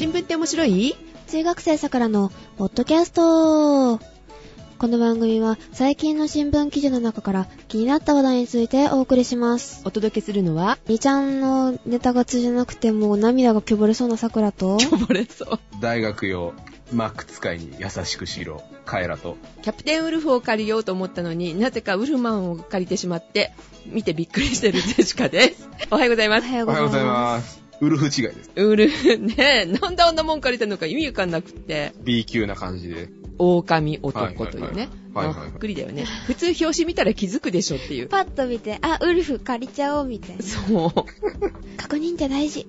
新聞って面白い？中学生さくらのポッドキャストこの番組は最近の新聞記事の中から気になった話題についてお送りします。お届けするのは、みーちゃんのネタが通じなくてもう涙がこぼれそうなさくらと、こぼれそう。大学用、マック使いに優しくしろ、カエラと。キャプテンウルフを借りようと思ったのになぜかウルマンを借りてしまって、見てびっくりしてるジェシカです。おはようございます。おはようございす。ます。ウルフ違いです。ウルフ、ねえ、なんであんなもん借りたのか意味わかんなくって、B 級な感じで。狼男というね。はいはいはいはいはいはいびっくりだよね。普通表紙見たら気づくでしょっていう。パッと見て、あ、ウルフ借りちゃおうみたいな。そう。確認って大事。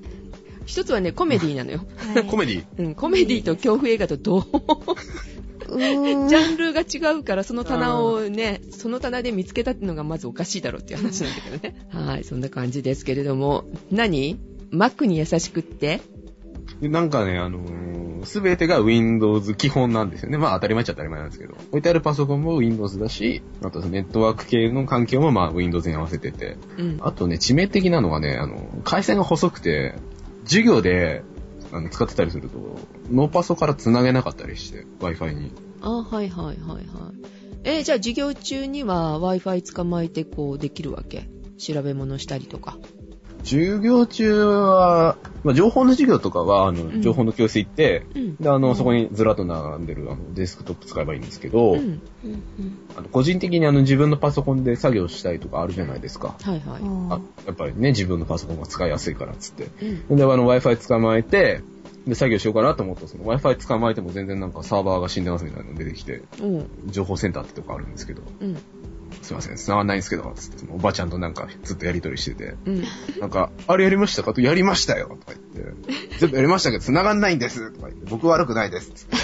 一つはね、コメディなのよ。はいコメディうん、コメディと恐怖映画と同うジャンルが違うから、その棚をね、その棚で見つけたっていうのがまずおかしいだろうっていう話なんだけどね。はい、そんな感じですけれども、何？マックに優しくってなんかね、あのすべてが Windows 基本なんですよね。まあ当たり前っちゃ当たり前なんですけど。置いてあるパソコンも Windows だし、あとネットワーク系の環境もまあ Windows に合わせてて。うん。あとね、致命的なのがね、あの、回線が細くて、授業であの使ってたりすると、ノーパソから繋げなかったりして、Wi-Fi に。あ、はいはいはいはい。えーじゃあ授業中には Wi-Fi 捕まえてこうできるわけ？調べ物したりとか。授業中は、まあ、情報の授業とかは、あの、うん情報の教室行って、うん。で、あの、うんそこにずらっと並んでる、あの、デスクトップ使えばいいんですけど、うん。うんあの個人的にあの、自分のパソコンで作業したいとかあるじゃないですか。はいはい。うんあ、やっぱりね、自分のパソコンが使いやすいからっつって。うん。で、あの、Wi-Fi 捕まえて、で、作業しようかなと思ったら、その Wi-Fi 捕まえても全然なんかサーバーが死んでますみたいなの出てきて、うん。情報センターってとこあるんですけど、うん。すいません、繋がんないんですけど、つって、おばちゃんとなんかずっとやりとりしてて、うん。なんか、あれやりましたか？と、やりましたよとか言って、全部やりましたけど繋がんないんですとか言って、僕悪くないですつって。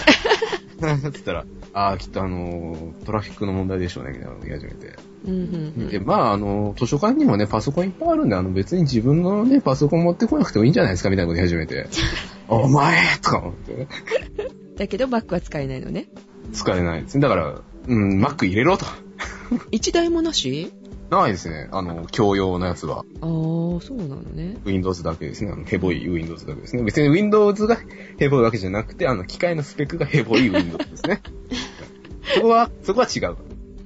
つったら、ああ、きっとあのートラフィックの問題でしょうね、みたいなのを言い始めて。うん。うん。で、まあ、あの、図書館にもね、パソコンいっぱいあるんで、あの、別に自分のね、パソコン持ってこなくてもいいんじゃないですか、みたいなこと言い始めて。お前とか思って。だけどバックは使えないのね。使えないです。だから、うん、Mac 入れろと。一台もなし？ないですね。あの、共用のやつは。あー、そうなのね。Windows だけですね。あの、ヘボい Windows だけですね。別に Windows がヘボいわけじゃなくて、あの、機械のスペックがヘボい Windows ですね。そこは、そこは違う。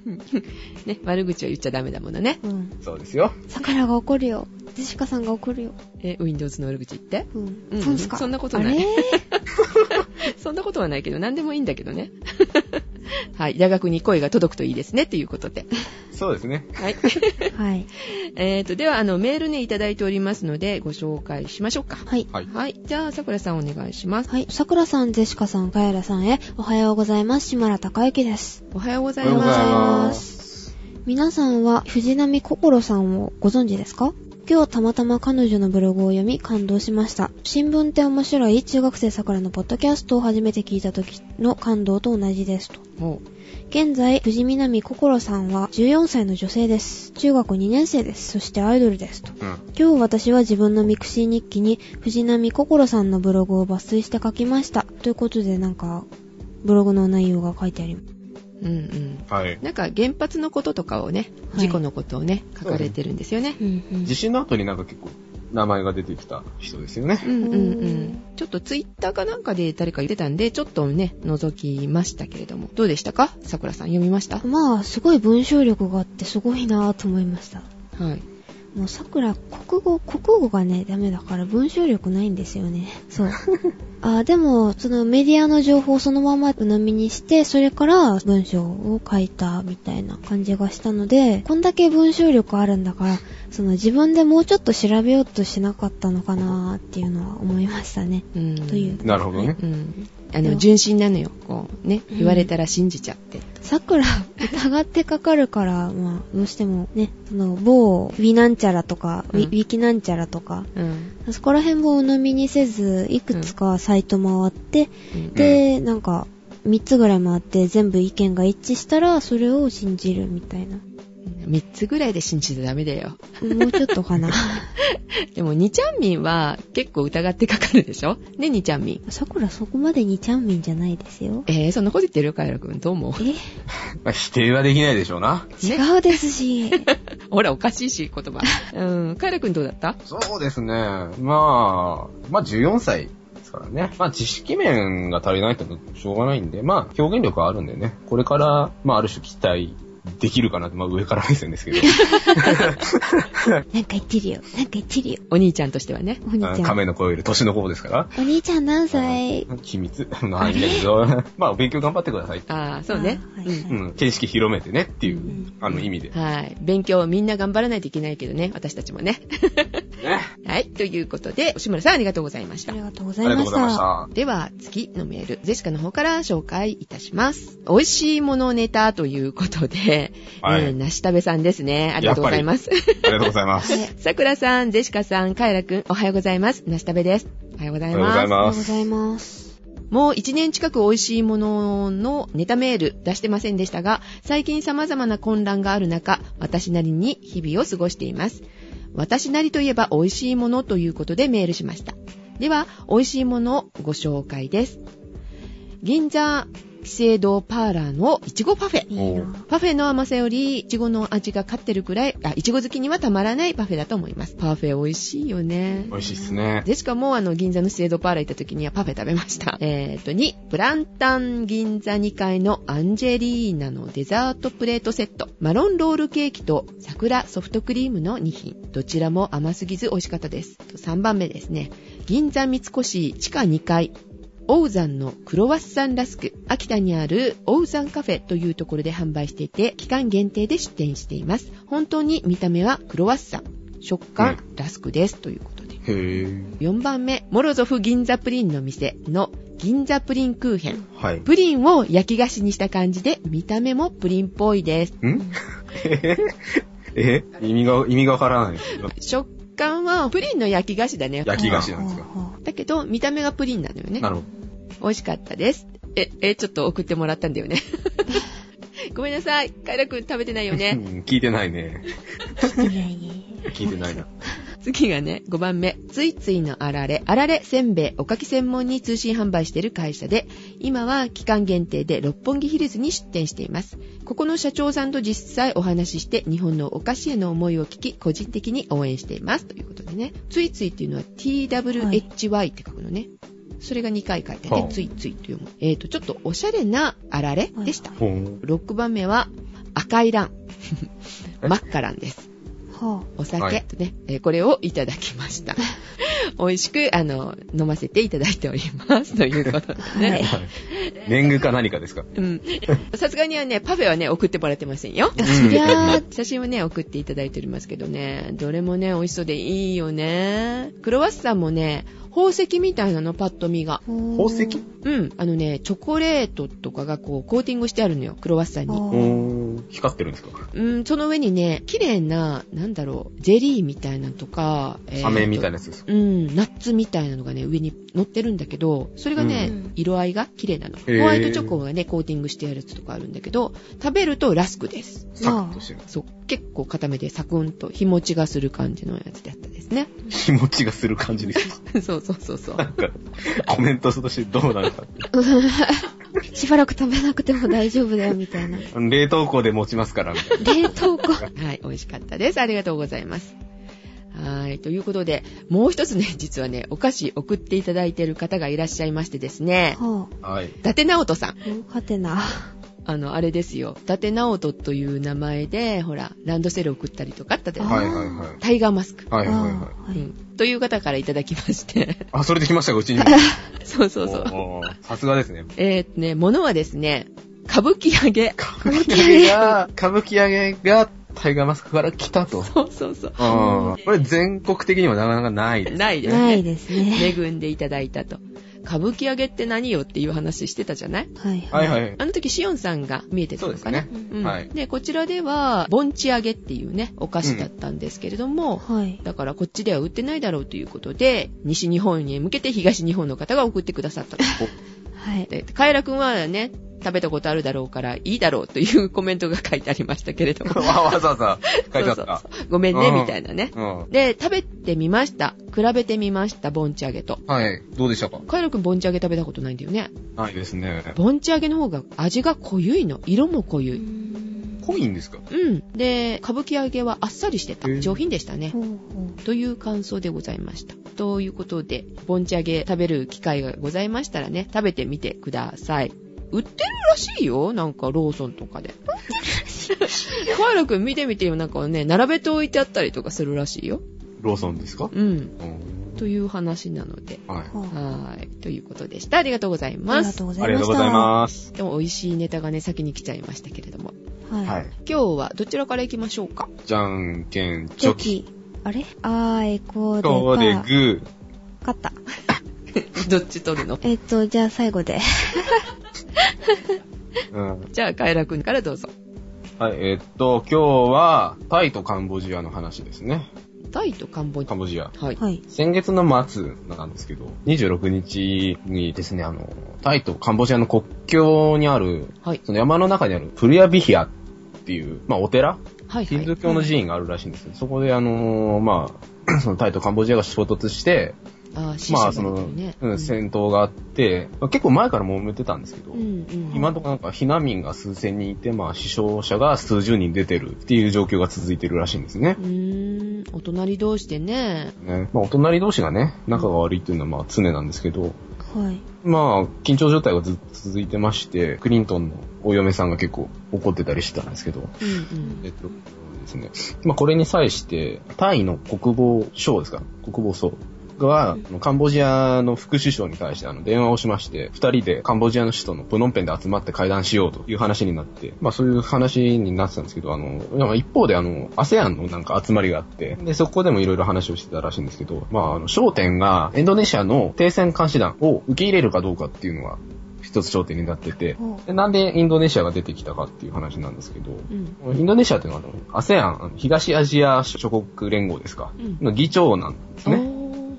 ね、悪口は言っちゃダメだものね。うん。そうですよ。さくらが怒るよ。ジェシカさんが怒るよ。え、Windows の悪口言って？うん。うんそうですかそんなことないそんなことはないけど、何でもいいんだけどね。はい。大学に声が届くといいですね、ということで。そうですね。はい。はい。えーと、では、あの、メールね、いただいておりますので、ご紹介しましょうか。はい。はい。はい。じゃあ、さくらさんお願いします。はい。さくらさん、ジェシカさん、カエラさんへ、おはようございます。島田孝之です。おはようございおはようございま。ますす。皆さんは、藤波心さんをご存知ですか？今日たまたま彼女のブログを読み感動しました。新聞って面白い中学生さくらのポッドキャストを初めて聞いた時の感動と同じですと。も現在、藤波心さんは14歳の女性です。中学2年生です。そしてアイドルですと。うん。今日私は自分の mixi 日記に藤波心さんのブログを抜粋して書きました。ということでなんか、ブログの内容が書いてあります。う、うんうん。はい。なんか、原発のこととかをね、はい事故のことをね、書かれてるんですよね。うんうん地震の後になんか結構、名前が出てきた人ですよね。うんうんううんん。ちょっとツイッターかなんかで誰か言ってたんで、ちょっとね、覗きましたけれども。どうでしたか？さくらさん読みました？まあ、すごい文章力があってすごいなぁと思いました。はい。もう桜、国語、国語がね、ダメだから文章力ないんですよね。そう。あ、でも、そのメディアの情報をそのまま鵜呑みにして、それから文章を書いたみたいな感じがしたので、こんだけ文章力あるんだから、その自分でもうちょっと調べようとしなかったのかなっていうのは思いましたね。うん。という。なるほどね。うん。あの、純真なのよ。こう、ね、うん言われたら信じちゃって。桜、疑ってかかるから、まあ、どうしてもね、その、某、ウィなんちゃらとか、ウィうんウィキなんちゃらとか、うん。そこら辺も鵜呑みにせず、いくつかサイト回って、うんで、なんか、3つぐらい回って全部意見が一致したら、それを信じるみたいな。3つぐらいで信じてダメだよ。もうちょっとかな。でも、にちゃんみんは結構疑ってかかるでしょ？ね、にちゃんみん。さくらそこまでにちゃんみんじゃないですよ。えー、そんなこと言ってるよ、カエラくん。どう思う？え？まあ、否定はできないでしょうな。ね違うですし。ほら、おかしいし、言葉。うん。カエラくんどうだった？そうですね。まあ、まあ14歳からね。まあ知識面が足りないってのはしょうがないんで、まあ表現力はあるんでね。これから、まあある種期待できるかなって、まあ上から目線ですけど。なんか言ってるよ。なんか言ってるよ。お兄ちゃんとしてはね。お兄ちゃん。亀の子より年の子ですから。お兄ちゃん何歳？秘密の範囲だけど、まあ、お勉強頑張ってください。ああ、そうね。うん、形式広めてねっていう、んあの意味で。はい。勉強みんな頑張らないといけないけどね、私たちもね。ね。はい。ということで、吉村さんありがとうございましたあり。がとうごあざいましりがとうございました。た。では、次のメール、ジェシカの方から紹介いたします。美味しいものネタということで、はいえー、なしたべさんですね。ありがとうございます。ありがとうございます。さくらさん、ジェシカさん、カエラくん、おはようございます。なしたべです。おはようございます。ありがます。とうございます。もう1年近く美味しいもののネタメール出してませんでしたが、最近様々な混乱がある中、私なりに日々を過ごしています。私なりといえば美味しいものということでメールしました。では、美味しいものをご紹介です。銀座資生堂パーラーのいちごパフェ。パフェの甘さより、いちごの味が勝ってるくらい、あ、いちご好きにはたまらないパフェだと思います。パフェ美味しいよね。美味しいっすね。でしかも、あの、銀座の資生堂パーラー行った時にはパフェ食べました。えーと、2、プランタン銀座2階のアンジェリーナのデザートプレートセット。マロンロールケーキと桜ソフトクリームの2品。どちらも甘すぎず美味しかったです。と3番目ですね。銀座三越地下2階。オウザンのクロワッサンラスク。秋田にあるオウザンカフェというところで販売していて、期間限定で出店しています。本当に見た目はクロワッサン。食感、ラスクです。ということで。へぇ4番目、モロゾフ銀座プリンの店の銀座プリンクーヘン。ー。はい。プリンを焼き菓子にした感じで、見た目もプリンっぽいです。ん？え？え？意味が、意味がわからない。食感はプリンの焼き菓子だね。焼き菓子なんですか。だけど、見た目がプリンなのよねな。るほ美味しかったです。え、え、ちょっと送ってもらったんだよね。ごめんなさい。カイラくん食べてないよね。ん聞いてないね。聞いてないな。次がね、5番目。ついついのあられ。あられせんべい、おかき専門に通信販売している会社で、今は期間限定で六本木ヒルズに出店しています。ここの社長さんと実際お話しして、日本のお菓子への思いを聞き、個人的に応援しています。ということでね。ついついっていうのは twhy って書くのね。それが2回書いてねは。あついついという。えっ、と、ちょっとおしゃれなあられでした。ほん。6番目は赤いラン。え？マッカランです。はお酒、はいとね、えーこれをいただきました。美味しく、あの、飲ませていただいております。ということであ。ね。はい。年貢か何かですか？うん。さすがにはね、パフェはね、送ってもらってませんよ。そりゃあ、写真をね、送っていただいておりますけどね、どれもね、美味しそうでいいよね。クロワッサンもね、宝石みたいなの、パッと見が。宝石？うん。あのね、チョコレートとかがこう、コーティングしてあるのよ、クロワッサンに。光ってるんですか？うん、その上にね、綺麗な、なんだろう、ゼリーみたいなのとか、えーとサメみたいなやつですか？うん、ナッツみたいなのがね、上に乗ってるんだけど、それがね、うん色合いが綺麗なの。ーホワイトチョコがね、コーティングしてあるやつとかあるんだけど、食べるとラスクです。サクッとしてる。そう、結構固めでサクンと日持ちがする感じのやつだったですね。気持ちがする感じですか？そうそうそうそう。なんか、コメントとしてどうなるかって。しばらく食べなくても大丈夫だよ、みたいな。冷凍庫で持ちますから、みたいな。冷凍庫。はい、美味しかったです。ありがとうございます。はい、ということで、もう一つね、実はね、お菓子送っていただいている方がいらっしゃいましてですね、ははい。伊達直人さん。あ。はてな。あの、あれですよ。伊達直人という名前で、ほら、ランドセル送ったりとかあったで、あはいはいはい。タイガーマスク。はいはいはい。うん。という方からいただきまして。あ、それで来ましたか、うちにも。そうそうそう。さすがですね。えーっとね、ものはですね、歌舞伎揚げ。歌舞伎揚げが、歌舞伎揚げがタイガーマスクから来たと。そうそうそう。これ全国的にもなかなかないです。ないですね。ないですね。恵んでいただいたと。歌舞伎揚げって何よっていう話してたじゃない？はいはいはい。あの時、シオンさんが見えてたのかな？そうですね。うんはいで、こちらでは、盆地揚げっていうね、お菓子だったんですけれども、はい。だからこっちでは売ってないだろうということで、西日本に向けて東日本の方が送ってくださったと。はい。で、カエラくんはね、食べたことあるだろうからいいだろうというコメントが書いてありましたけれども。わわざわざ書いてあったそうそう。そうごめんね、うんみたいなね。うん。で、食べてみました。比べてみました、ボンチ揚げと。はい。どうでしたか？カエラくんボンチ揚げ食べたことないんだよね。ないですね。ボンチ揚げの方が味が濃ゆいの。色も濃ゆい。濃いんですか？うん。で、歌舞伎揚げはあっさりしてた上品でしたねほ。うほう。という感想でございました。ということで、盆地揚げ食べる機会がございましたらね、食べてみてください。売ってるらしいよなんかローソンとかで。カイラくん見てみてよ。なんかね、並べて置いてあったりとかするらしいよ。ローソンですか？うん。うんという話なので。はい。はーい。ということでした。ありがとうございあます。りがとうござありいました。がとうございます。でも美味しいネタがね、先に来ちゃいましたけれども。はい。はい。今日はどちらから行きましょうか？じゃんけん、チチョョキ。キ。あれ？あーい、こうでこうでグ。ー。勝った。どっち取るの？えっと、じゃあ最後で。うん。じゃあ、カエラくんからどうぞ。はい、えーっと、今日は、タイとカンボジアの話ですね。タイとカンボジカンボジア。ア。はい。はい。先月の末なんですけど、26日にですね、あの、タイとカンボジアの国境にある、はい。その山の中にあるプリアビヒアっていう、まあお寺？はい。ヒンズー教の寺院があるらしいんですけど、そこであのーまあ、そのタイとカンボジアが衝突して、まあ、者その。うん、戦闘があって、まあ結構前から揉めてたんですけど、うんうん。今のところなんか避難民が数千人いて、まあ死傷者が数十人出てるっていう状況が続いてるらしいんですねう。ーん、お隣同士でね。ねまあお隣同士がね、仲が悪いっていうのはまあ常なんですけど、はい。まあ、緊張状態がずっと続いてまして、クリントンのお嫁さんが結構怒ってたりしてたんですけど、うんうん。えっとですね、まあこれに際して、タイの国防省ですか？国防省が、あのカンボジアの副首相に対してあの電話をしまして、二人でカンボジアの首都のプノンペンで集まって会談しようという話になって、まあそういう話になってたんですけど、あの、まあ一方であの、ASEAN のなんか集まりがあって、で、そこでもいろいろ話をしてたらしいんですけど、まああの、焦点がエンドネシアの停戦監視団を受け入れるかどうかっていうのが一つ焦点になってて、ほでなんでインドネシアが出てきたかっていう話なんですけど、うん。インドネシアっていうのは、ASEAN、東アジア諸国連合ですか、うんの議長なんですね。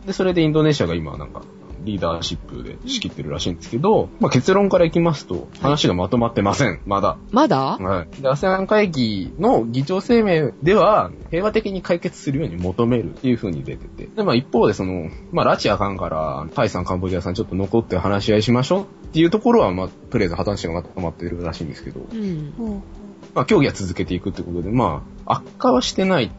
で、それでインドネシアが今なんか、リーダーシップで仕切ってるらしいんですけど、まあ結論からいきますと、話がまとまってません。まだ。まだ？はい。で、ASEAN 会議の議長声明では、平和的に解決するように求めるっていう風に出てて。で、まあ一方でその、まあ拉致あかんから、タイさん、カンボジアさんちょっと残って話し合いしましょうっていうところは、まあ、とりあえず破綻しがまとまってるらしいんですけど、うん。まあ協議は続けていくってことで、まあ、悪化はしてない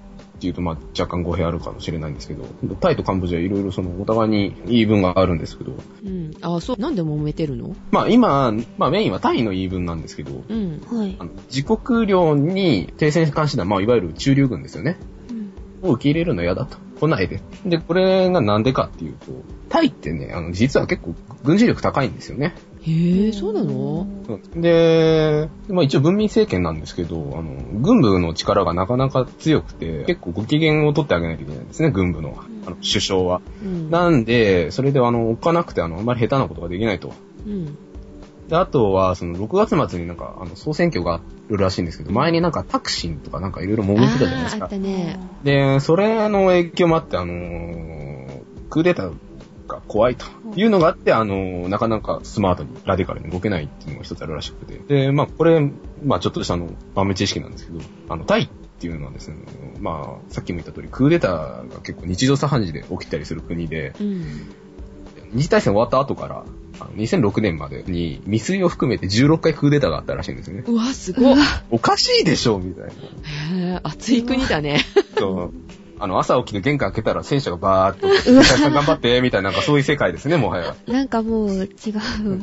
っていうと、まあ若干語弊あるかもしれないんですけど、タイとカンボジアいろいろそのお互いに言い分があるんですけど、うん。あ、そう。なんで揉めてるの？まあ今、まあメインはタイの言い分なんですけど、うん。はいあ。の自国領に停戦監視団、まあいわゆる駐留軍ですよね。うん。を受け入れるのは嫌だと。来ないで。で、これがなんでかっていうと、タイってね、あの、実は結構軍事力高いんですよね。へえ、そうなの？で、まあ一応文民政権なんですけど、あの、軍部の力がなかなか強くて、結構ご機嫌を取ってあげないといけないんですね、軍部の、あの、首相は。うん。なんで、それであの、おっかなくて、あの、あんまり下手なことができないと。うん。で、あとは、その、6月末になんか、あの、総選挙があるらしいんですけど、前になんかタクシンとかなんかいろいろ揉めてたじゃないですかあった。ね。で、それの影響もあって、あのークーデターが怖いというのがあって、あのーなかなかスマートに、ラディカルに動けないっていうのが一つあるらしくて。で、まあ、これ、まあ、ちょっとしたあの、豆知識なんですけど、あの、タイっていうのはですね、まあ、さっきも言った通り、クーデターが結構日常茶飯事で起きたりする国で、うん。二次大戦終わった後から、あの2006年までに未遂を含めて16回クーデターがあったらしいんですよね。うわ、すごい。おかしいでしょみたいな。へえ、暑い国だね。そう。あの、朝起きて玄関開けたら戦車がバーっと、頑張って、みたいな、なんかそういう世界ですね、もはや。なんかもう違う。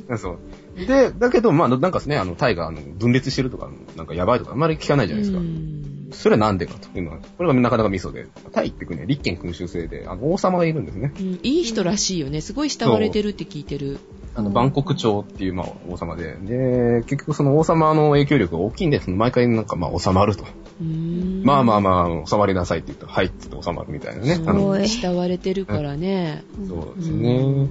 そう。で、だけど、まあ、なんかですね、あの、タイが、あの、分裂してるとか、なんかやばいとか、あんまり聞かないじゃないですか。うんそれはなんでかというのは、これがなかなかミソで、タイって国は立憲君主制で、あの、王様がいるんですね。うんいい人らしいよね。すごい慕われてるって聞いてる。あの、バンコク朝っていう、まあ、王様で、で、結局その王様の影響力が大きいんで、その毎回なんか、まあ、収まると。まあまあまあ、収まりなさいって言うと、はいって言って収まるみたいなね。すあのごい慕われてるからね。そうですうねん。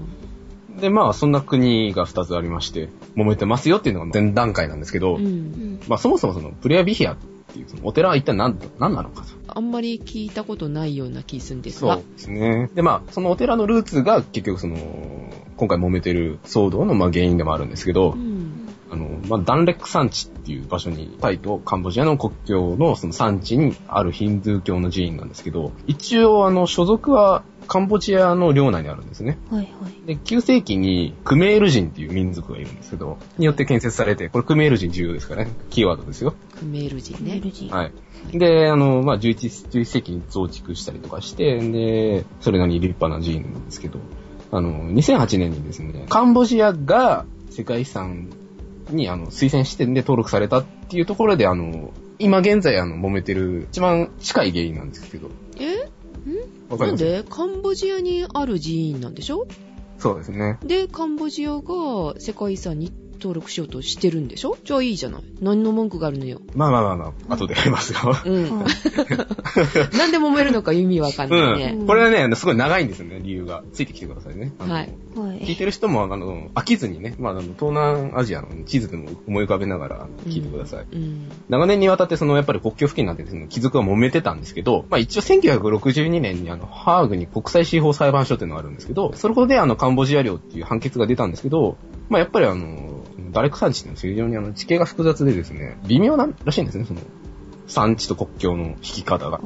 で、まあ、そんな国が2つありまして、揉めてますよっていうのが前段階なんですけど、う。うんん。まあ、そもそもその、プレアビヒアっていう、そのお寺は一体何、何なのかと。あんまり聞いたことないような気するんですが。そうですね。で、まあ、そのお寺のルーツが結局その、今回揉めてる騒動のまあ原因でもあるんですけど、うん。あの、まあ、ダンレック山地っていう場所に、タイとカンボジアの国境のその山地にあるヒンドゥー教の寺院なんですけど、一応あの、所属はカンボジアの領内にあるんですね。はいはい。で、9世紀にクメール人っていう民族がいるんですけど、によって建設されて、これクメール人重要ですからね、キーワードですよ。クメール人ね。はい。で、あの、まあ、11、11世紀に増築したりとかして、で、それなりに立派な寺院なんですけど、あの、2008年にですね、カンボジアが世界遺産にあの推薦してんで登録されたっていうところで、あの、今現在あの揉めてる一番近い原因なんですけど、え？わかります？なんで？カンボジアにある寺院なんでしょ？そうですね。で、カンボジアが世界遺産に登録しようとしてるんでしょ？じゃあいいじゃない。何の文句があるのよ。まあまあまあまあ、後でやりますよ。うん。で揉めるのか意味わかんないね。うん。これはね、すごい長いんですよね、理由が。ついてきてくださいね。はい。はい。聞いてる人も、あの、飽きずにね、まあ、あの、東南アジアの地図でも思い浮かべながら聞いてください。うん。長年にわたってそのやっぱり国境付近なんてですね、貴族が揉めてたんですけど、まあ一応1962年にあの、ハーグに国際司法裁判所っていうのがあるんですけど、そこであの、カンボジア領っていう判決が出たんですけど、まあやっぱりあの、ダレク山地っていうのは非常にあの、地形が複雑でですね、微妙ならしいんですね、その、山地と国境の引き方が。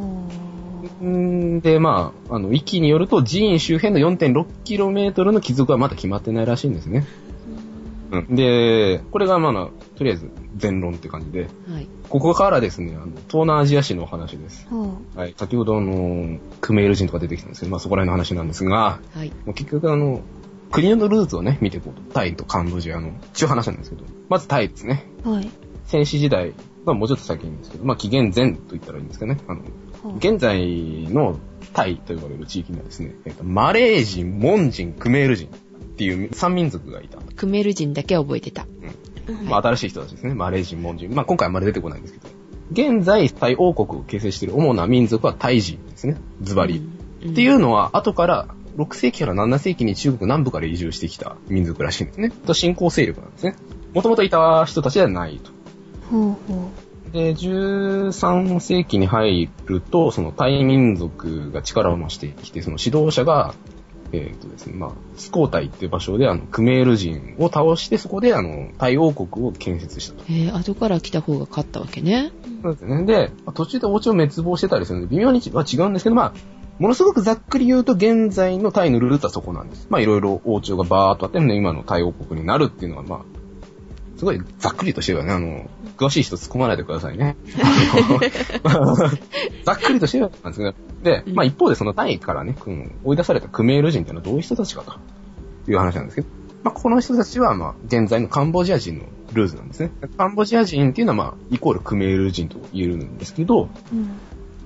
で、まあ、あの、域によると寺院周辺の 4.6km の貴族はまだ決まってないらしいんですね。うん。で、これがまあ、とりあえず、全論って感じで、はい。ここからですね、あの、東南アジア史のお話です。ははい。先ほどあの、クメール人とか出てきたんですけど、まあそこら辺の話なんですが、はい。もう結局あの、国のルーツをね、見ていこうと。タイとカンボジアの、ちゅう話なんですけど、まずタイですね。い。はい。戦死時代、まあもうちょっと先にですけど、まあ紀元前と言ったらいいんですかね。あの、は現在のタイと呼ばれる地域にはですね、えっと、マレー人、モン人、クメール人っていう三民族がいた。クメール人だけ覚えてた。まあ、新しい人たちですね。マレー人、モン人。まあ、今回はあまり出てこないんですけど。現在、タイ王国を形成している主な民族はタイ人ですね。ズバリ。うんっていうのは、後から、6世紀から7世紀に中国南部から移住してきた民族らしいんですね。と、新興勢力なんですね。もともといた人たちではないと。ほうほで、13世紀に入ると、そのタイ民族が力を増してきて、その指導者が、えっ、とですね、まあ、スコータイっていう場所で、あの、クメール人を倒して、そこで、あの、タイ王国を建設したと。えー、後から来た方が勝ったわけね。そうですね。で、まあ途中で王朝滅亡してたりするので、微妙には違うんですけど、まあ、ものすごくざっくり言うと、現在のタイのルーツはそこなんです。まあ、いろいろ王朝がバーっとあって、ね、今のタイ王国になるっていうのは、まあ、すごいざっくりとしてるよね。あの、詳しい人突っ込まないでくださいね。ざっくりとしてるなんですけど。で、まあ一方でそのタイからね、うん追い出されたクメール人っていうのはどういう人たちかという話なんですけど、まあこの人たちはまあ現在のカンボジア人のルーツなんですね。カンボジア人っていうのはまあイコールクメール人と言えるんですけど、う。うん。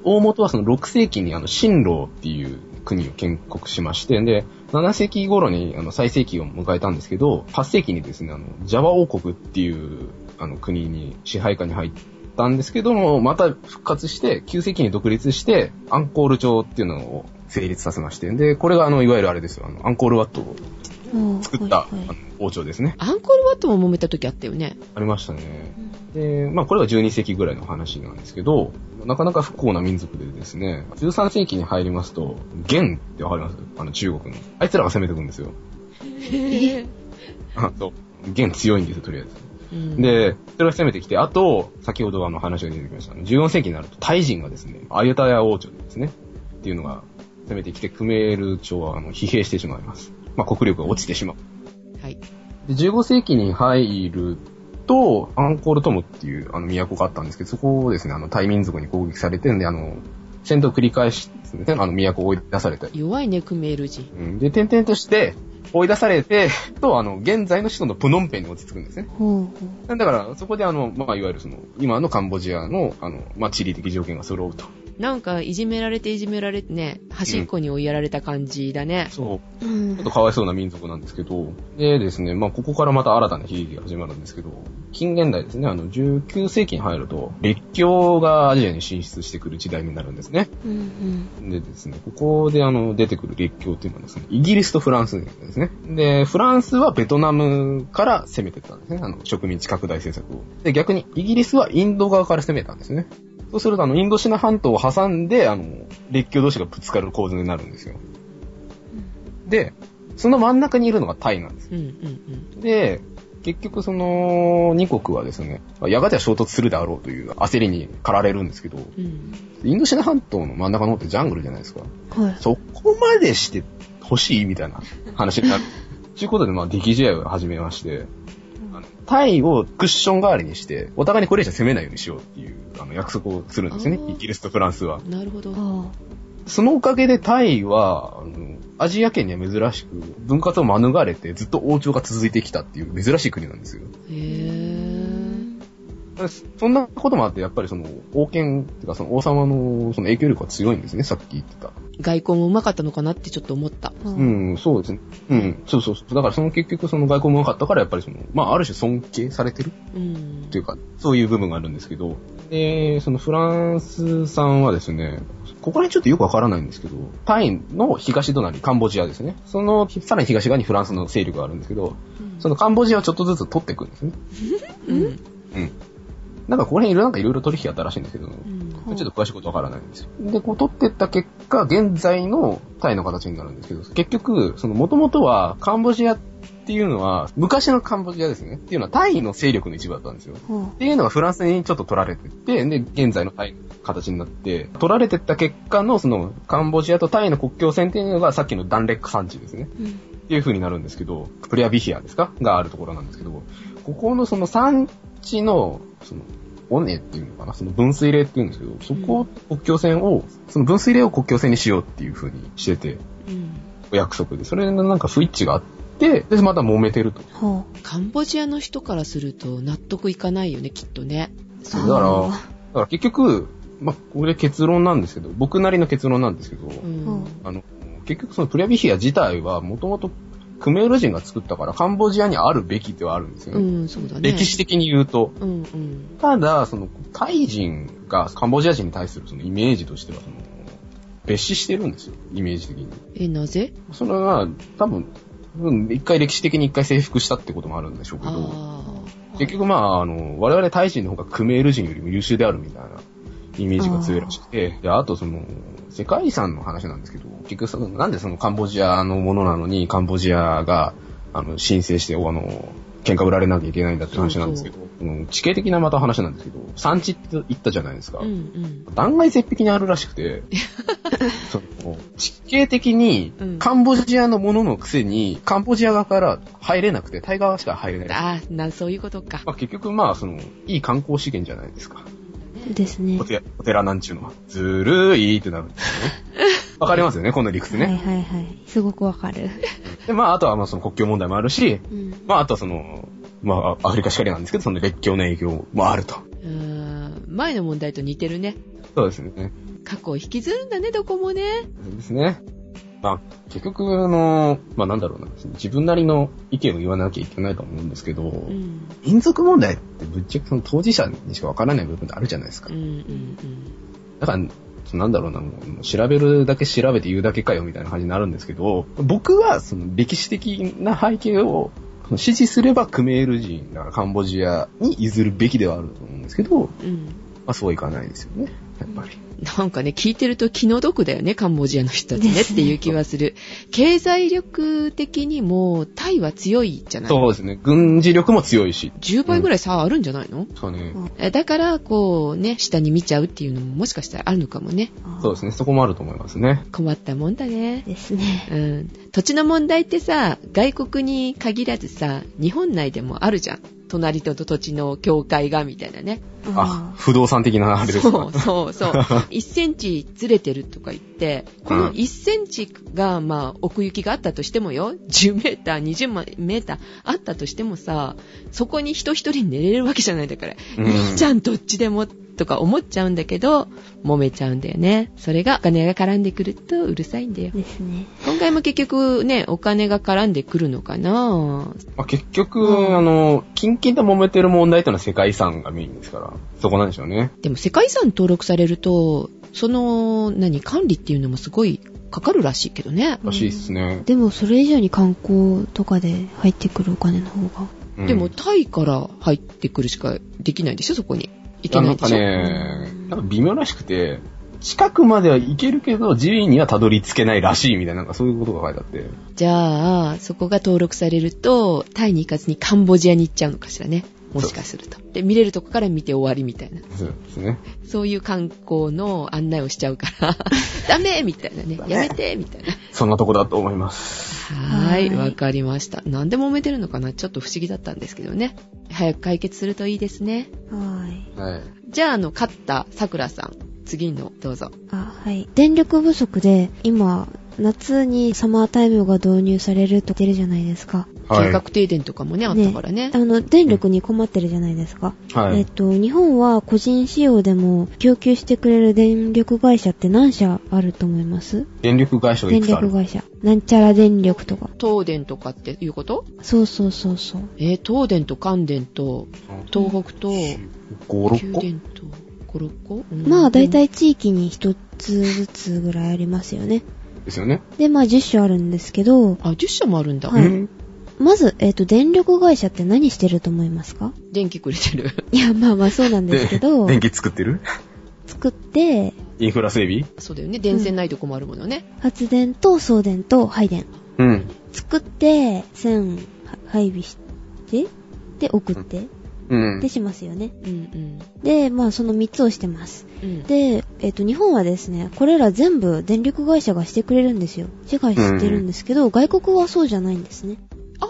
大元はその6世紀にあの、新郎っていう国を建国しまして、で、7世紀頃にあの、最盛期を迎えたんですけど、8世紀にですね、あの、ジャワ王国っていう、あの、国に支配下に入ったんですけども、また復活して、9世紀に独立して、アンコール朝っていうのを成立させまして、で、これがあの、いわゆるあれですよ、あの、アンコールワットを作った、はいはい。王朝ですね。アンコールワットも揉めた時あったよね。ありましたね。で、まあこれは12世紀ぐらいの話なんですけど、なかなか不幸な民族でですね、13世紀に入りますと、元ってわかります？あの中国の。あいつらが攻めてくるんですよ。あそう。元強いんですよ、とりあえず。うん、で、それが攻めてきて、あと、先ほどあの話が出てきました。14世紀になると、タイ人がですね、アユタヤ王朝ですね、っていうのが攻めてきて、クメール朝はあの疲弊してしまいます。まあ国力が落ちてしまう。はい。で、15世紀に入ると、アンコールトムっていう、あの、都があったんですけど、そこをですね、あの、タイ民族に攻撃されてんで、あの、戦闘を繰り返しですね、あの、都を追い出されて。弱いね、クメール人。うん、で、点々として、追い出されて、と、あの、現在の首都のプノンペンに落ち着くんですね。ほうほだから、そこであの、まあ、いわゆるその、今のカンボジアの、あの、まあ、地理的条件が揃うと。なんか、いじめられていじめられてね、端っこに追いやられた感じだね。そう。う。うんちょっとかわいそうな民族なんですけど、でですね、まあ、ここからまた新たな悲劇が始まるんですけど、近現代ですね、あの、19世紀に入ると、列強がアジアに進出してくる時代になるんですね。うんでですね、ここであの、出てくる列強っていうのはですね、イギリスとフランスですね。で、フランスはベトナムから攻めてったんですね、あの、植民地拡大政策を。で、逆に、イギリスはインド側から攻めたんですね。そうすると、あの、インドシナ半島を挟んで、あの、列強同士がぶつかる構図になるんですよ。で、その真ん中にいるのがタイなんです。うんうんで、結局その2国はですね、やがては衝突するであろうという焦りに駆られるんですけど、うん。インドシナ半島の真ん中の方ってジャングルじゃないですか。はい。そこまでして欲しいみたいな話になる。ということで、まあ、出来試合を始めまして、あのタイをクッション代わりにして、お互いにこれ以上攻めないようにしようっていうあの約束をするんですよねイギリスとフランスは。なるほど。あそのおかげでタイは、あのアジア圏には珍しく、分割を免れてずっと王朝が続いてきたっていう珍しい国なんですよ。へー。そんなこともあって、やっぱりその、王権っていうかその王様のその影響力が強いんですね、さっき言ってた。外交もうまかったのかなってちょっと思った。あ。ううん。ん、そうですね。うん、そうそうそう。だからその結局その外交もなかったから、やっぱりその、まあある種尊敬されてるうんっていうか、そういう部分があるんですけど、で、そのフランスさんはですね、ここら辺ちょっとよくわからないんですけど、タイの東隣、カンボジアですね。その、さらに東側にフランスの勢力があるんですけど、そのカンボジアをちょっとずつ取っていくんですね。うん。うん。なんかここら辺いろいろなんかいろいろ取引あったらしいんですけど、うんうんちょっと詳しいことわからないんですよ。で、こう取っていった結果、現在のタイの形になるんですけど、結局、その元々はカンボジアっていうのは、昔のカンボジアですね。っていうのはタイの勢力の一部だったんですよ。ほっていうのがフランスにちょっと取られてって、で、現在のタイの形になって、取られてった結果のそのカンボジアとタイの国境線っていうのがさっきのダンレック産地ですね。う。うん。っていう風になるんですけど、プレアビヒアですか？があるところなんですけど、ここのその産地の、その、尾根っていうのかな？その分水嶺っていうんですけど、そこを国境線を、その分水嶺を国境線にしようっていう風にしてて、うんお約束で、それのなんか不一致があって、で、また揉めてると。ほカンボジアの人からすると納得いかないよね、きっとね。そうだから、だから結局、まあ、これ結論なんですけど、僕なりの結論なんですけど、うん。あの、結局そのプレアビヒア自体はもともとクメール人が作ったからカンボジアにあるべきではあるんですようね。ん、そうだね。歴史的に言うと。うんうん。ただ、その、タイ人がカンボジア人に対するそのイメージとしては、その、別視してるんですよ、イメージ的に。え、なぜ？それは、多分、うん一回歴史的に一回征服したってこともあるんでしょうけど。結局まあ、あの、我々タイ人の方がクメール人よりも優秀であるみたいなイメージが強いらしくて、で、あとその、世界遺産の話なんですけど、結局その、なんでそのカンボジアのものなのに、カンボジアが、あの、申請して、あの、喧嘩売られなきゃいけないんだって話なんですけど、うん地形的なまた話なんですけど、産地って言ったじゃないですか。うんうん。断崖絶壁にあるらしくて、その地形的にうんカンボジアのもののくせに、カンボジア側から入れなくて、タイ側しか入れない。ああ、な、そういうことか。まあ、結局まあ、その、いい観光資源じゃないですか。ですねお。寺お寺なんちゅうのは。ずるいってなるんですよね。わかりますよね、この理屈はいね。はいはい。すごくわかる。で、まあ、あとはまあ、その国境問題もあるし、うん。まあ、あとはその、まあ、アフリカしかりなんですけど、その列強の影響もあると。うーん。前の問題と似てるね。そうですね。過去を引きずるんだね、どこもね。そうですね。まあ、結局、あの、まあなんだろうな、自分なりの意見を言わなきゃいけないと思うんですけど、うん。民族問題ってぶっちゃけその当事者にしかわからない部分ってあるじゃないですかうん。うんだから、なんだろうな、もう調べるだけ調べて言うだけかよみたいな感じになるんですけど、僕はその歴史的な背景を支持すればクメール人がカンボジアに譲るべきではあると思うんですけど、まうん。うん。あそうはいかないですよね、やっぱり。なんかね、聞いてると気の毒だよね、カンボジアの人たちねねっていう気はする。経済力的にも、タイは強いじゃないそうですね、軍事力も強いし。10倍ぐらい差あるんじゃないの、そうね。えだから、こうね、下に見ちゃうっていうのももしかしたらあるのかもね。そうですね、そこもあると思いますね。困ったもんだね。ですね。うん。土地の問題ってさ、外国に限らずさ、日本内でもあるじゃん。隣と土地の境界が、みたいなね。あ、不動産的なあれですか？そう。そうそう。1センチずれてるとか言って、この1センチが、まあ、奥行きがあったとしてもよ、10メーター、20メーターあったとしてもさ、そこに人一人寝れるわけじゃないんだから、うんいいじゃん、どっちでも、とか思っちゃうんだけど、揉めちゃうんだよね。それがお金が絡んでくるとうるさいんだよ。ですね。今回も結局ね、お金が絡んでくるのかなまあ、結局、うんあの、キンキンと揉めてる問題ってのは世界遺産がメインですから、そこなんでしょうね。でも世界遺産登録されると、その、何、管理っていうのもすごいかかるらしいけどね。らしいですね。でもそれ以上に観光とかで入ってくるお金の方が。うんでも、タイから入ってくるしかできないでしょ、そこに。いけあなでしょ。ないんかね、なんか微妙らしくて、近くまでは行けるけど、自由にはたどり着けないらしいみたいな、なんかそういうことが書いてあって。じゃあ、そこが登録されると、タイに行かずにカンボジアに行っちゃうのかしらね。もしかすると。で、見れるとこから見て終わりみたいな。そうですね。そういう観光の案内をしちゃうから、ダメみたいなね。やめてみたいな。そんなとこだと思います。はーい、はいわかりました。なんで揉めてるのかな？ちょっと不思議だったんですけどね。早く解決するといいですね。はい。はい。じゃあ、あの、勝ったさくらさん。次の、どうぞ。あ、はい。電力不足で、今、夏にサマータイムが導入されると言ってるじゃないですか。計画停電とかもね、あったからね。あの、電力に困ってるじゃないですか。はい。えっと、日本は個人使用でも供給してくれる電力会社って何社あると思います？電力会社がい電くつある？力会社。なんちゃら電力とか。東電とかっていうこと？そうそうそうそう。えー東電と関電と、東北と、5、6個？九電と、5、6個、うんまあ、だいたい地域に一つずつぐらいありますよね。ですよね。で、まあ、10社あるんですけど、あ、10社もあるんだ。はいうんまず、えっ、と、電力会社って何してると思いますか？電気くれてる。いや、まあまあそうなんですけど、電気作ってる？作って、インフラ整備？そうだよね。電線ないとこもあるものね。発電と送電と配電。うん。作って、線配備して、で、送って、うんで。しますよね。うんうん。で、まあその3つをしてます。うん、で、えっ、と、日本はですね、これら全部電力会社がしてくれるんですよ。支配してるんですけど、外国はそうじゃないんですね。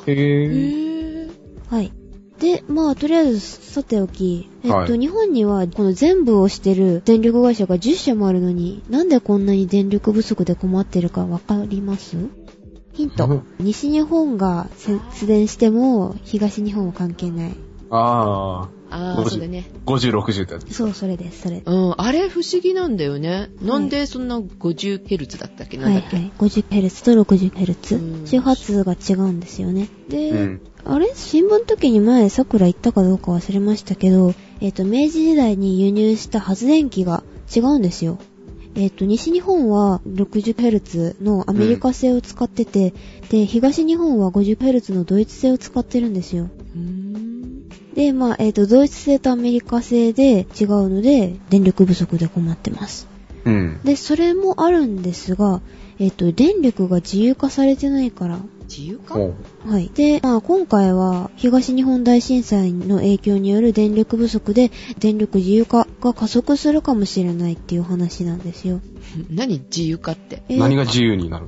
へへぇー。はい。で、まあ、とりあえず、さておき、えっと、はい日本には、この全部をしてる電力会社が10社もあるのに、なんでこんなに電力不足で困ってるかわかります？ヒント。うん西日本が節電しても、東日本は関係ない。あああ、ごじそうだね。ー、50、60ってやつ。そう、それです、それ。うん、あれ不思議なんだよね。なんでそんな 50Hz だったっけ？なんだっけ、はいはい。50Hz と 60Hz うん。周波数が違うんですよね。で、うん。あれ新聞の時に前、桜言ったかどうか忘れましたけど、えっ、と、明治時代に輸入した発電機が違うんですよ。えっ、と、西日本は 60Hz のアメリカ製を使ってて、で、東日本は 50Hz のドイツ製を使ってるんですよ。うーん。で、まあ、えっ、と、ドイツ製とアメリカ製で違うので、電力不足で困ってます。うん。で、それもあるんですが、えっ、と、電力が自由化されてないから、自由かほう。はい。で、まあ今回は東日本大震災の影響による電力不足で電力自由化が加速するかもしれないっていう話なんですよ。何自由かって？えー何が自由になる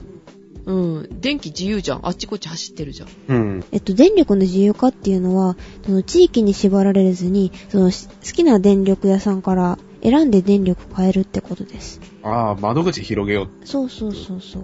うん。電気自由じゃん。あっちこっち走ってるじゃん。うん。えっと、電力の自由化っていうのは、その地域に縛られずに、そのし好きな電力屋さんから選んで電力買えるってことです。ああ、窓口広げよう。そうそうそうそう。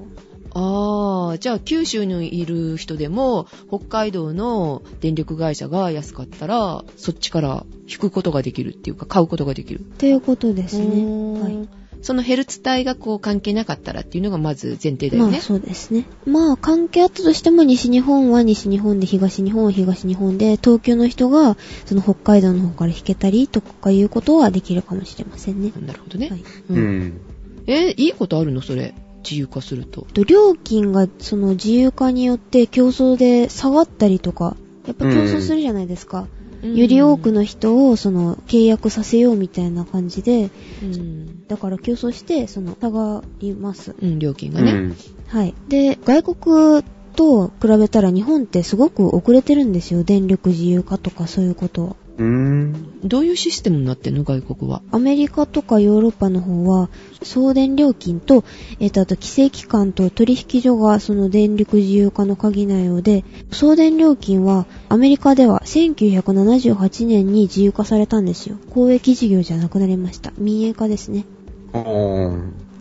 ああ、じゃあ九州にいる人でも、北海道の電力会社が安かったら、そっちから引くことができるっていうか、買うことができる。っていうことですね。ははいい。そのヘルツ帯がこう関係なかったらっていうのがまず前提だよね。まあそうですね。まあ関係あったとしても西日本は西日本で東日本は東日本で東京の人がその北海道の方から引けたりとかいうことはできるかもしれませんね。なるほどね。はい。うんうん。え、いいことあるの？それ。自由化すると。と料金がその自由化によって競争で下がったりとか、やっぱ競争するじゃないですか。より多くの人をその契約させようみたいな感じで、うん、だから競争してその下がります。うん、料金がね。うん。はい。で、外国と比べたら日本ってすごく遅れてるんですよ。電力自由化とかそういうことは。うーん。どういうシステムになってんの外国は？アメリカとかヨーロッパの方は、送電料金と、えっ、と、あと規制機関と取引所がその電力自由化の鍵なようで、送電料金はアメリカでは1978年に自由化されたんですよ。公益事業じゃなくなりました。民営化ですね。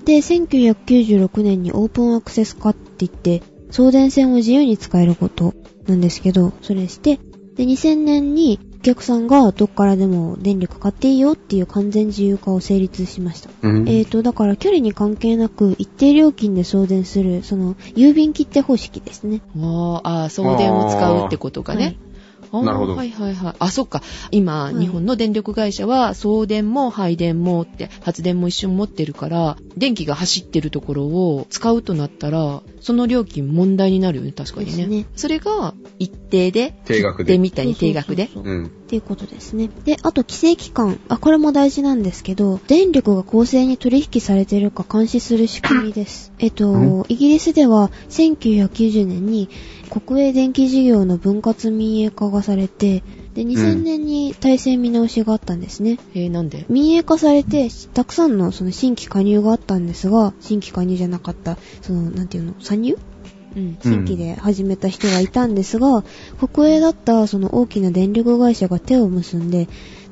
で、1996年にオープンアクセス化って言って、送電線を自由に使えることなんですけど、それして、で、2000年にお客さんがどっからでも電力買っていいよっていう完全自由化を成立しました。うん。えーと、だから距離に関係なく一定料金で送電する、その、郵便切手方式ですね。あーあー、送電を使うってことがね。なるほどはいはいはい。あ、そっか。今、はい日本の電力会社は、送電も配電もって、発電も一緒に持ってるから、電気が走ってるところを使うとなったら、その料金問題になるよね、確かにね。ですねそれが、一定で、定額でみたいに定額で？そうん。っていうことですね。で、あと規制期間。あ、これも大事なんですけど、電力が公正に取引されているか監視する仕組みです。えっと、イギリスでは1990年に国営電気事業の分割民営化がされて、で、2000年に体制見直しがあったんですね。えー、なんで？民営化されて、たくさんのその新規加入があったんですが、新規加入じゃなかった、その、なんていうの、参入？うん。新規で始めた人がいたんですが、国営だったその大きな電力会社が手を結んで、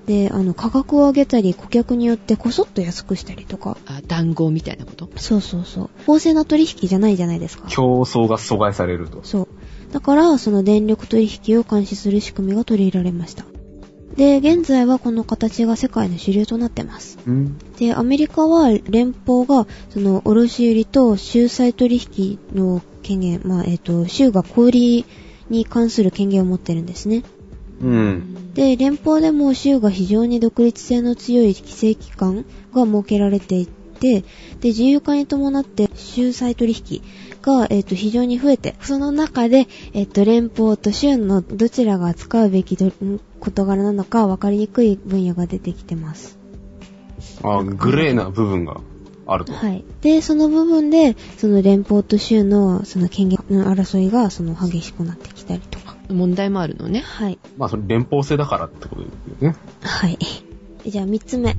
で、あの、価格を上げたり、顧客によってこそっと安くしたりとか。あ、談合みたいなこと？そうそうそう。公正な取引じゃないじゃないですか。競争が阻害されると。そう。だから、その電力取引を監視する仕組みが取り入れられました。で、現在はこの形が世界の主流となってます。うん。で、アメリカは連邦が、その、卸売と収載取引の権限、まあ、えっ、と、州が小売りに関する権限を持ってるんですね。うん。で、連邦でも州が非常に独立性の強い規制機関が設けられていて、で、自由化に伴って州債取引が、えっ、と、非常に増えて、その中で、えっ、と、連邦と州のどちらが扱うべき事柄なのか分かりにくい分野が出てきてます。あ、グレーな部分があると。はい。で、その部分で、その連邦と州のその権限の争いが、その激しくなってきたりとか。問題もあるのね。はい。まあ、それ連邦制だからってことですよね。はい。じゃあ、三つ目。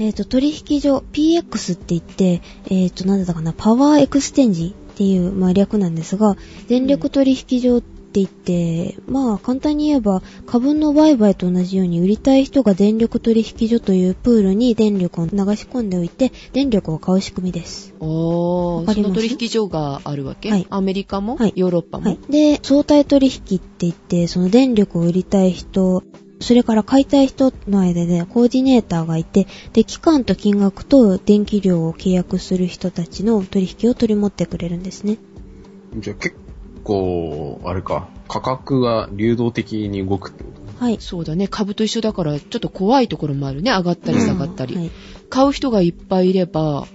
えっ、と、取引所 PX って言って、えっ、と、なんだったかな、パワーエクステンジっていう、まあ、略なんですが、電力取引所って言って、まあ、簡単に言えば、株の売買と同じように、売りたい人が電力取引所というプールに電力を流し込んでおいて、電力を買う仕組みです。おー、その取引所があるわけ、はい。アメリカも、はい。ヨーロッパも、はい。で、相対取引って言って、その電力を売りたい人、それから買いたい人の間でコーディネーターがいて、で、期間と金額と電気量を契約する人たちの取引を取り持ってくれるんですね。じゃあ結構、あれか、価格が流動的に動くってことはい。そうだね。株と一緒だから、ちょっと怖いところもあるね。上がったり下がったり。はい。買う人がいっぱいいれば、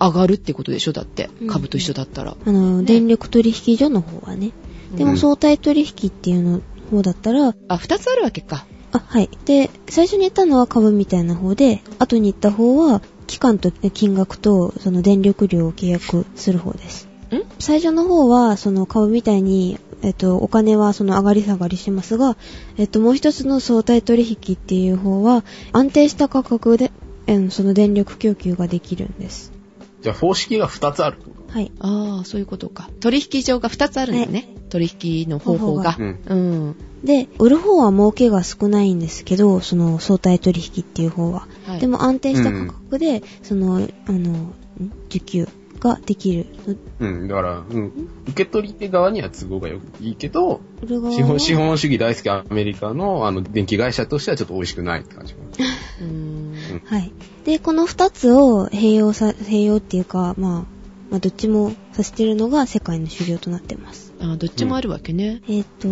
上がるってことでしょ？だってうん。株と一緒だったら。あの、ね電力取引所の方はね。でうんも相対取引っていうの方だったら、あ、二つあるわけか。あ、はい。で、最初に言ったのは株みたいな方で、後に言った方は、期間と金額と、その電力量を契約する方です。ん？最初の方は、その株みたいに、えっと、お金はその上がり下がりしてますが、えっと、もう一つの相対取引っていう方は、安定した価格で、うんその電力供給ができるんです。じゃあ方式が2つあるってこと？はい。ああ、そういうことか。取引所が二つあるんだね。取引の方法が。うん。で、売る方は儲けが少ないんですけど、その相対取引っていう方は。はい。でも安定した価格で、その、あの、ん受給ができる。うん、だから、うん、受け取り手側には都合がよくいいけど、売る側は？資本資本主義大好きアメリカのあの電気会社としてはちょっと美味しくないって感じ。うーん。はい。で、この二つを併用さ、併用っていうか、まあ、まあ、どっちもさせてるのが世界の主流となってます。あどっちもあるわけね。えっ、と、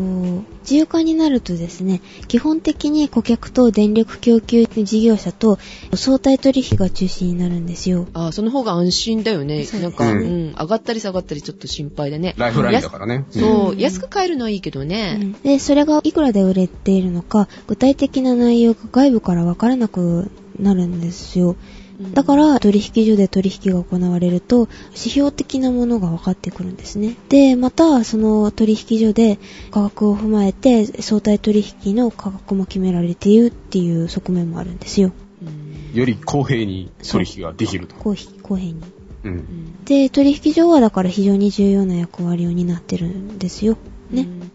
自由化になるとですね、基本的に顧客と電力供給事業者と相対取引が中心になるんですよ。あその方が安心だよね。そうなんか、ううんん、上がったり下がったりちょっと心配でね。ライフラインだからね。そう、うん安く買えるのはいいけどね。で、それがいくらで売れているのか、具体的な内容が外部からわからなくなるんですよ。うんだから、取引所で取引が行われると、指標的なものが分かってくるんですね。で、また、その取引所で価格を踏まえて、相対取引の価格も決められているっていう側面もあるんですよ。うんより公平に取引ができると。公平公平に。う。うんんで、取引所はだから非常に重要な役割を担ってるんですよ。ね。うん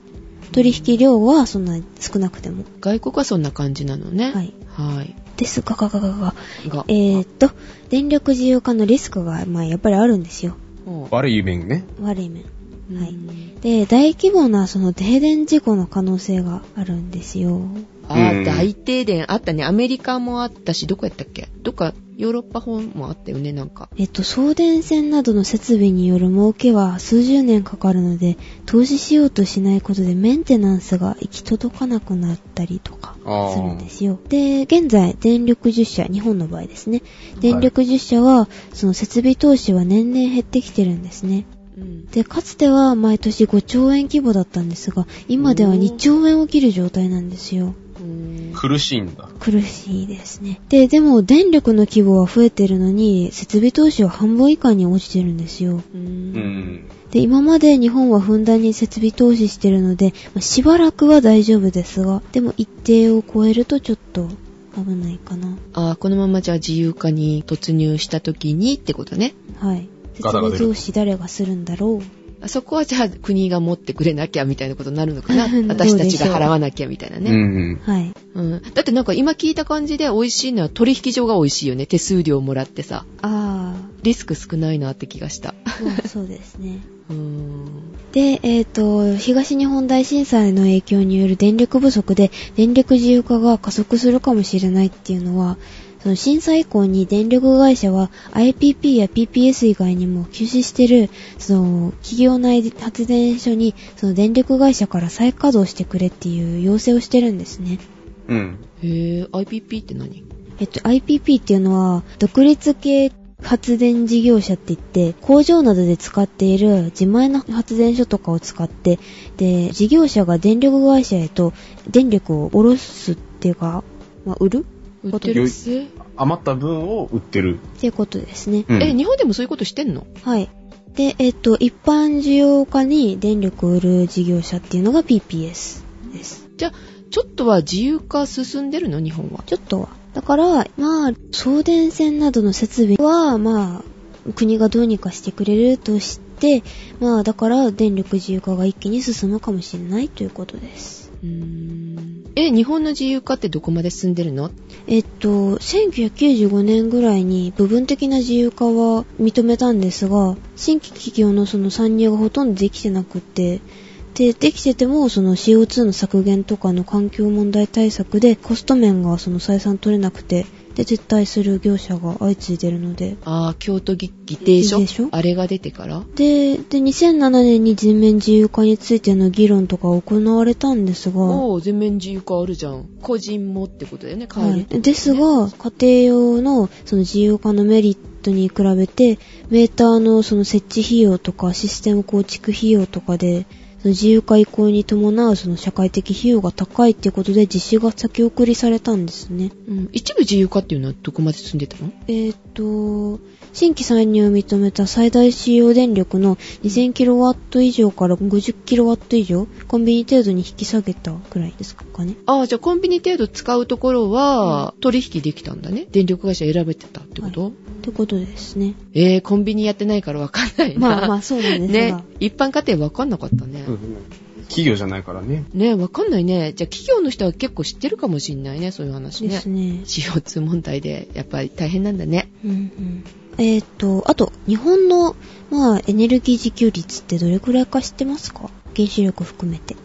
取引量はそんな少なくても。外国はそんな感じなのね。はい。はい。ですが、がががが。が、えーっと、電力自由化のリスクが、まあ、やっぱりあるんですよ。も悪い面ね。悪い面。うはいうんで、大規模なその停電事故の可能性があるんですよ。ああ、うん大停電あったね。アメリカもあったし、どこやったっけ？どっかヨーロッパ本もあったよね、なんか。えっと、送電線などの設備による儲けは数十年かかるので、投資しようとしないことでメンテナンスが行き届かなくなったりとかするんですよ。で、現在、電力10社、日本の場合ですね。電力10社は、その設備投資は年々減ってきてるんですね。うん。で、かつては毎年5兆円規模だったんですが、今では2兆円を切る状態なんですよ。うん苦しいんだ。苦しいですね。で、でも電力の規模は増えてるのに、設備投資は半分以下に落ちてるんですよ。う。で、今まで日本はふんだんに設備投資してるので、まあしばらくは大丈夫ですが、でも一定を超えるとちょっと危ないかな。ああ、このままじゃあ自由化に突入した時にってことね。はい。設備投資誰がするんだろう。あそこはじゃあ国が持ってくれなきゃみたいなことになるのかな？私たちが払わなきゃみたいなうね。ん。はい。うん。だってなんか今聞いた感じで美味しいのは取引所が美味しいよね。手数料もらってさ。あリスク少ないなって気がした。そうですね。うーん。で、えっ、と、東日本大震災の影響による電力不足で電力自由化が加速するかもしれないっていうのは、その震災以降に電力会社は IPP や PPS 以外にも休止してる、その企業内発電所にその電力会社から再稼働してくれっていう要請をしてるんですね。うん。へぇー、IPP って何？えっと、IPP っていうのは、独立系発電事業者って言って、工場などで使っている自前の発電所とかを使って、で、事業者が電力会社へと電力を下ろすっていうか、まあ、売る？売ってるっす余った分を売ってる。っていうことですね。うんえ、日本でもそういうことしてんの？はい。で、えっと、一般需要家に電力を売る事業者っていうのが PPS です。じゃあ、ちょっとは自由化進んでるの？日本は。ちょっとは。だから、まあ、送電線などの設備は、まあ、国がどうにかしてくれるとして、まあ、だから電力自由化が一気に進むかもしれないということです。うーん。え、日本の自由化ってどこまで進んでるの？えっと、1995年ぐらいに部分的な自由化は認めたんですが、新規企業のその参入がほとんどできてなくって、で、できてても、その CO2 の削減とかの環境問題対策でコスト面がその採算取れなくて、で、撤退する業者が相次いでるので、ああ、京都議議定書議定書あれが出てから？で、で、2007年に全面自由化についての議論とか行われたんですが、おお、全面自由化あるじゃん。個人もってことだよね、変えはい。るって、ですが、家庭用のその自由化のメリットに比べて、メーターのその設置費用とかシステム構築費用とかで、自由化移行に伴うその社会的費用が高いっていうことで実施が先送りされたんですね。うん。一部自由化っていうのはどこまで進んでたの？えっ、と、新規参入を認めた最大使用電力の 2000kW 以上から 50kW 以上、コンビニ程度に引き下げたくらいですかね。ああ、じゃあコンビニ程度使うところは取引できたんだね。電力会社選べてたってこと、ってことですね。えー、コンビニやってないからわかんないな。まあまあそうなんですが。ね。一般家庭わかんなかったね。企業じゃないからね。ねわかんないね。じゃあ企業の人は結構知ってるかもしんないね、そういう話ねです。ね。CO2 問題で、やっぱり大変なんだね。うんうんえっ、と、あと、日本の、まあ、エネルギー自給率ってどれくらいか知ってますか？原子力含めて。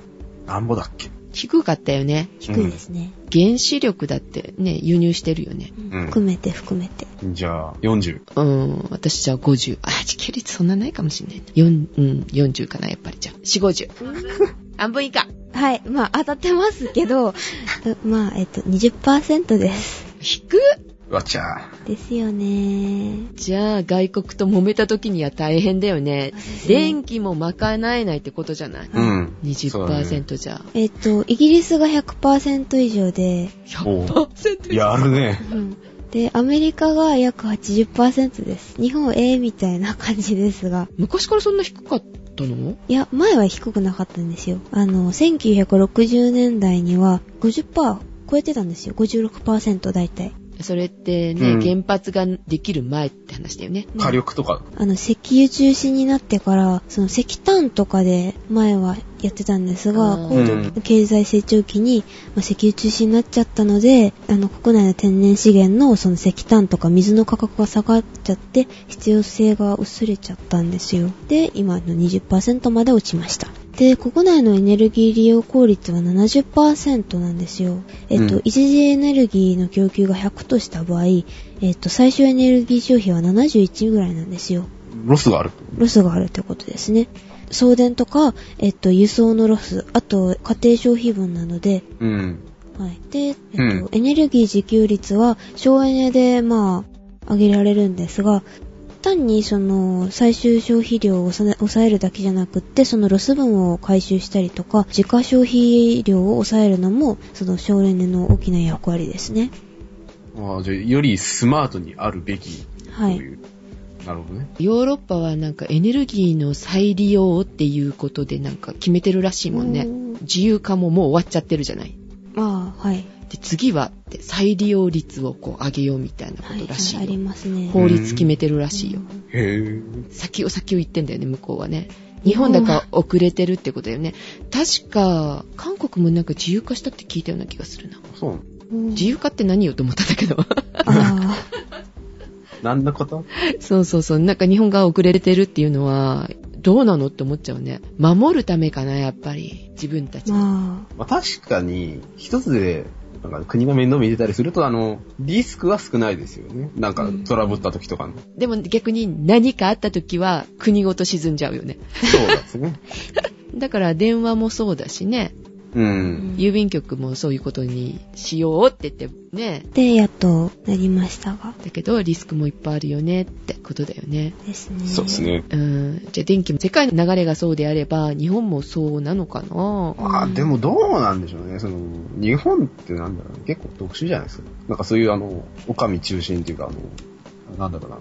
なんぼだっけ？低かったよね。低いですね。原子力だってね、輸入してるよね。うんうん含めて含めて。じゃあ、40。うん、私じゃあ50。あ、自給率そんなないかもしんないな。4、うん、40かな、やっぱりじゃあ。4、50。半分以下。はい。まあ、当たってますけど、まあ、えっ、と、20%です。低っわちゃですよね。じゃあ、外国と揉めた時には大変だよね。電気も賄えないってことじゃない？ー。うん。そうだね20%じゃ。えっ、と、イギリスが100%以上で、おう100%やるね。うん。で、アメリカが約80%です。日本 A みたいな感じですが。昔からそんな低かったの？いや、前は低くなかったんですよ。あの、1960年代には50%超えてたんですよ。56%大体。それってね、うん原発ができる前って話だよね。火力とか。あの、石油中心になってから、その石炭とかで前はやってたんですが、高度経済成長期に、まあ、石油中心になっちゃったので、あの、国内の天然資源のその石炭とか水の価格が下がっちゃって、必要性が薄れちゃったんですよ。で、今の20%まで落ちました。っで、国内のエネルギー利用効率は70%なんですよ。えっと、うん一次エネルギーの供給が100とした場合、えっと、最終エネルギー消費は71ぐらいなんですよ。ロスがある。ロスがあるってことですね。送電とか、えっと、輸送のロス、あと、家庭消費分なので、うん。はい。で、えっと、うんエネルギー自給率は省エネで、まあ、上げられるんですが、単にその最終消費量を抑え抑えるだけじゃなくって、そのロス分を回収したりとか、自家消費量を抑えるのも、その省エネの大きな役割ですね。ああ、じゃあ、よりスマートにあるべきとはい。いう。なるほどね。ヨーロッパはなんかエネルギーの再利用っていうことでなんか決めてるらしいもんね自由化ももう終わっちゃってるじゃない。ああ、はい。で、次はって再利用率をこう上げようみたいなこはい、とらしいよ。はいありますね。法律決めてるらしいよ。へえ。先を先を言ってんだよね、向こうはね。日本だから遅れてるってことだよね。確か、韓国もなんか自由化したって聞いたような気がするな。そう自由化って何よと思ったんだけど。あ何の こと？そうそうそう。なんか日本が遅れてるっていうのは、どうなのって思っちゃうね。守るためかな、やっぱり。自分たあ、ち。ままあ、確かに、一つで、なんか国が面倒見てたりすると、あの、リスクは少ないですよね。なんかうんトラブった時とかの。でも逆に何かあった時は国ごと沈んじゃうよね。そうですね。だから電話もそうだしね。うん。郵便局もそういうことにしようって言ってね。で、やっとなりましたが。だけどリスクもいっぱいあるよねってことだよね。ですね。そうです。ね。うん。じゃあ電気も世界の流れがそうであれば日本もそうなのかなあでもどうなん。でしょうね。その、日本ってなん。だろう結構特殊じゃないですか。なん。かそういうあの、お上中心っていうか、あの、なん。だろうな。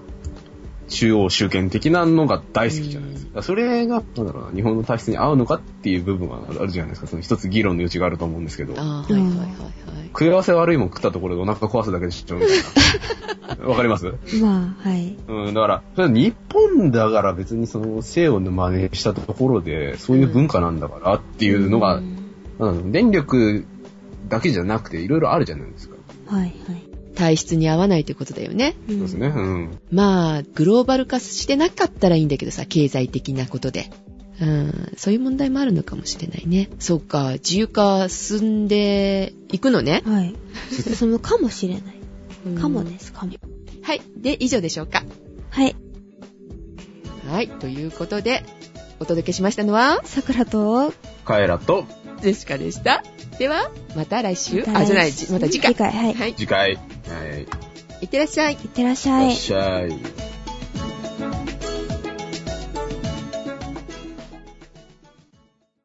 中央集権的なのが大好きじゃないですか。それが、なんだろうな、日本の体質に合うのかっていう部分はあるじゃないですか。その一つ議論の余地があると思うんですけど。ああ、はいはいはいはい。食い合わせ悪いもん食ったところでお腹壊すだけでしょ、みたいな。わかります？まあ、はい。うん、だから、日本だから別にその西洋の真似したところで、そういう文化なんだからっていうのが、うんうん電力だけじゃなくていろいろあるじゃないですか。はい、はい。体質に合わないってことだよね。そそうですね。うん。まあ、グローバル化してなかったらいいんだけどさ、経済的なことで。うん、そういう問題もあるのかもしれないね。そうか、自由化進んでいくのね。はい。進むかもしれない。うんかもです、かも。はい。で、以上でしょうか。はい。はい。ということで、お届けしましたのは、さくらと、カエラとジェシカでした。では、また来週。来週あ、じゃない、じまた次回。次回、はい。はい。次回。はい。いってらっしゃい。いってらっしいゃい。らっしゃい。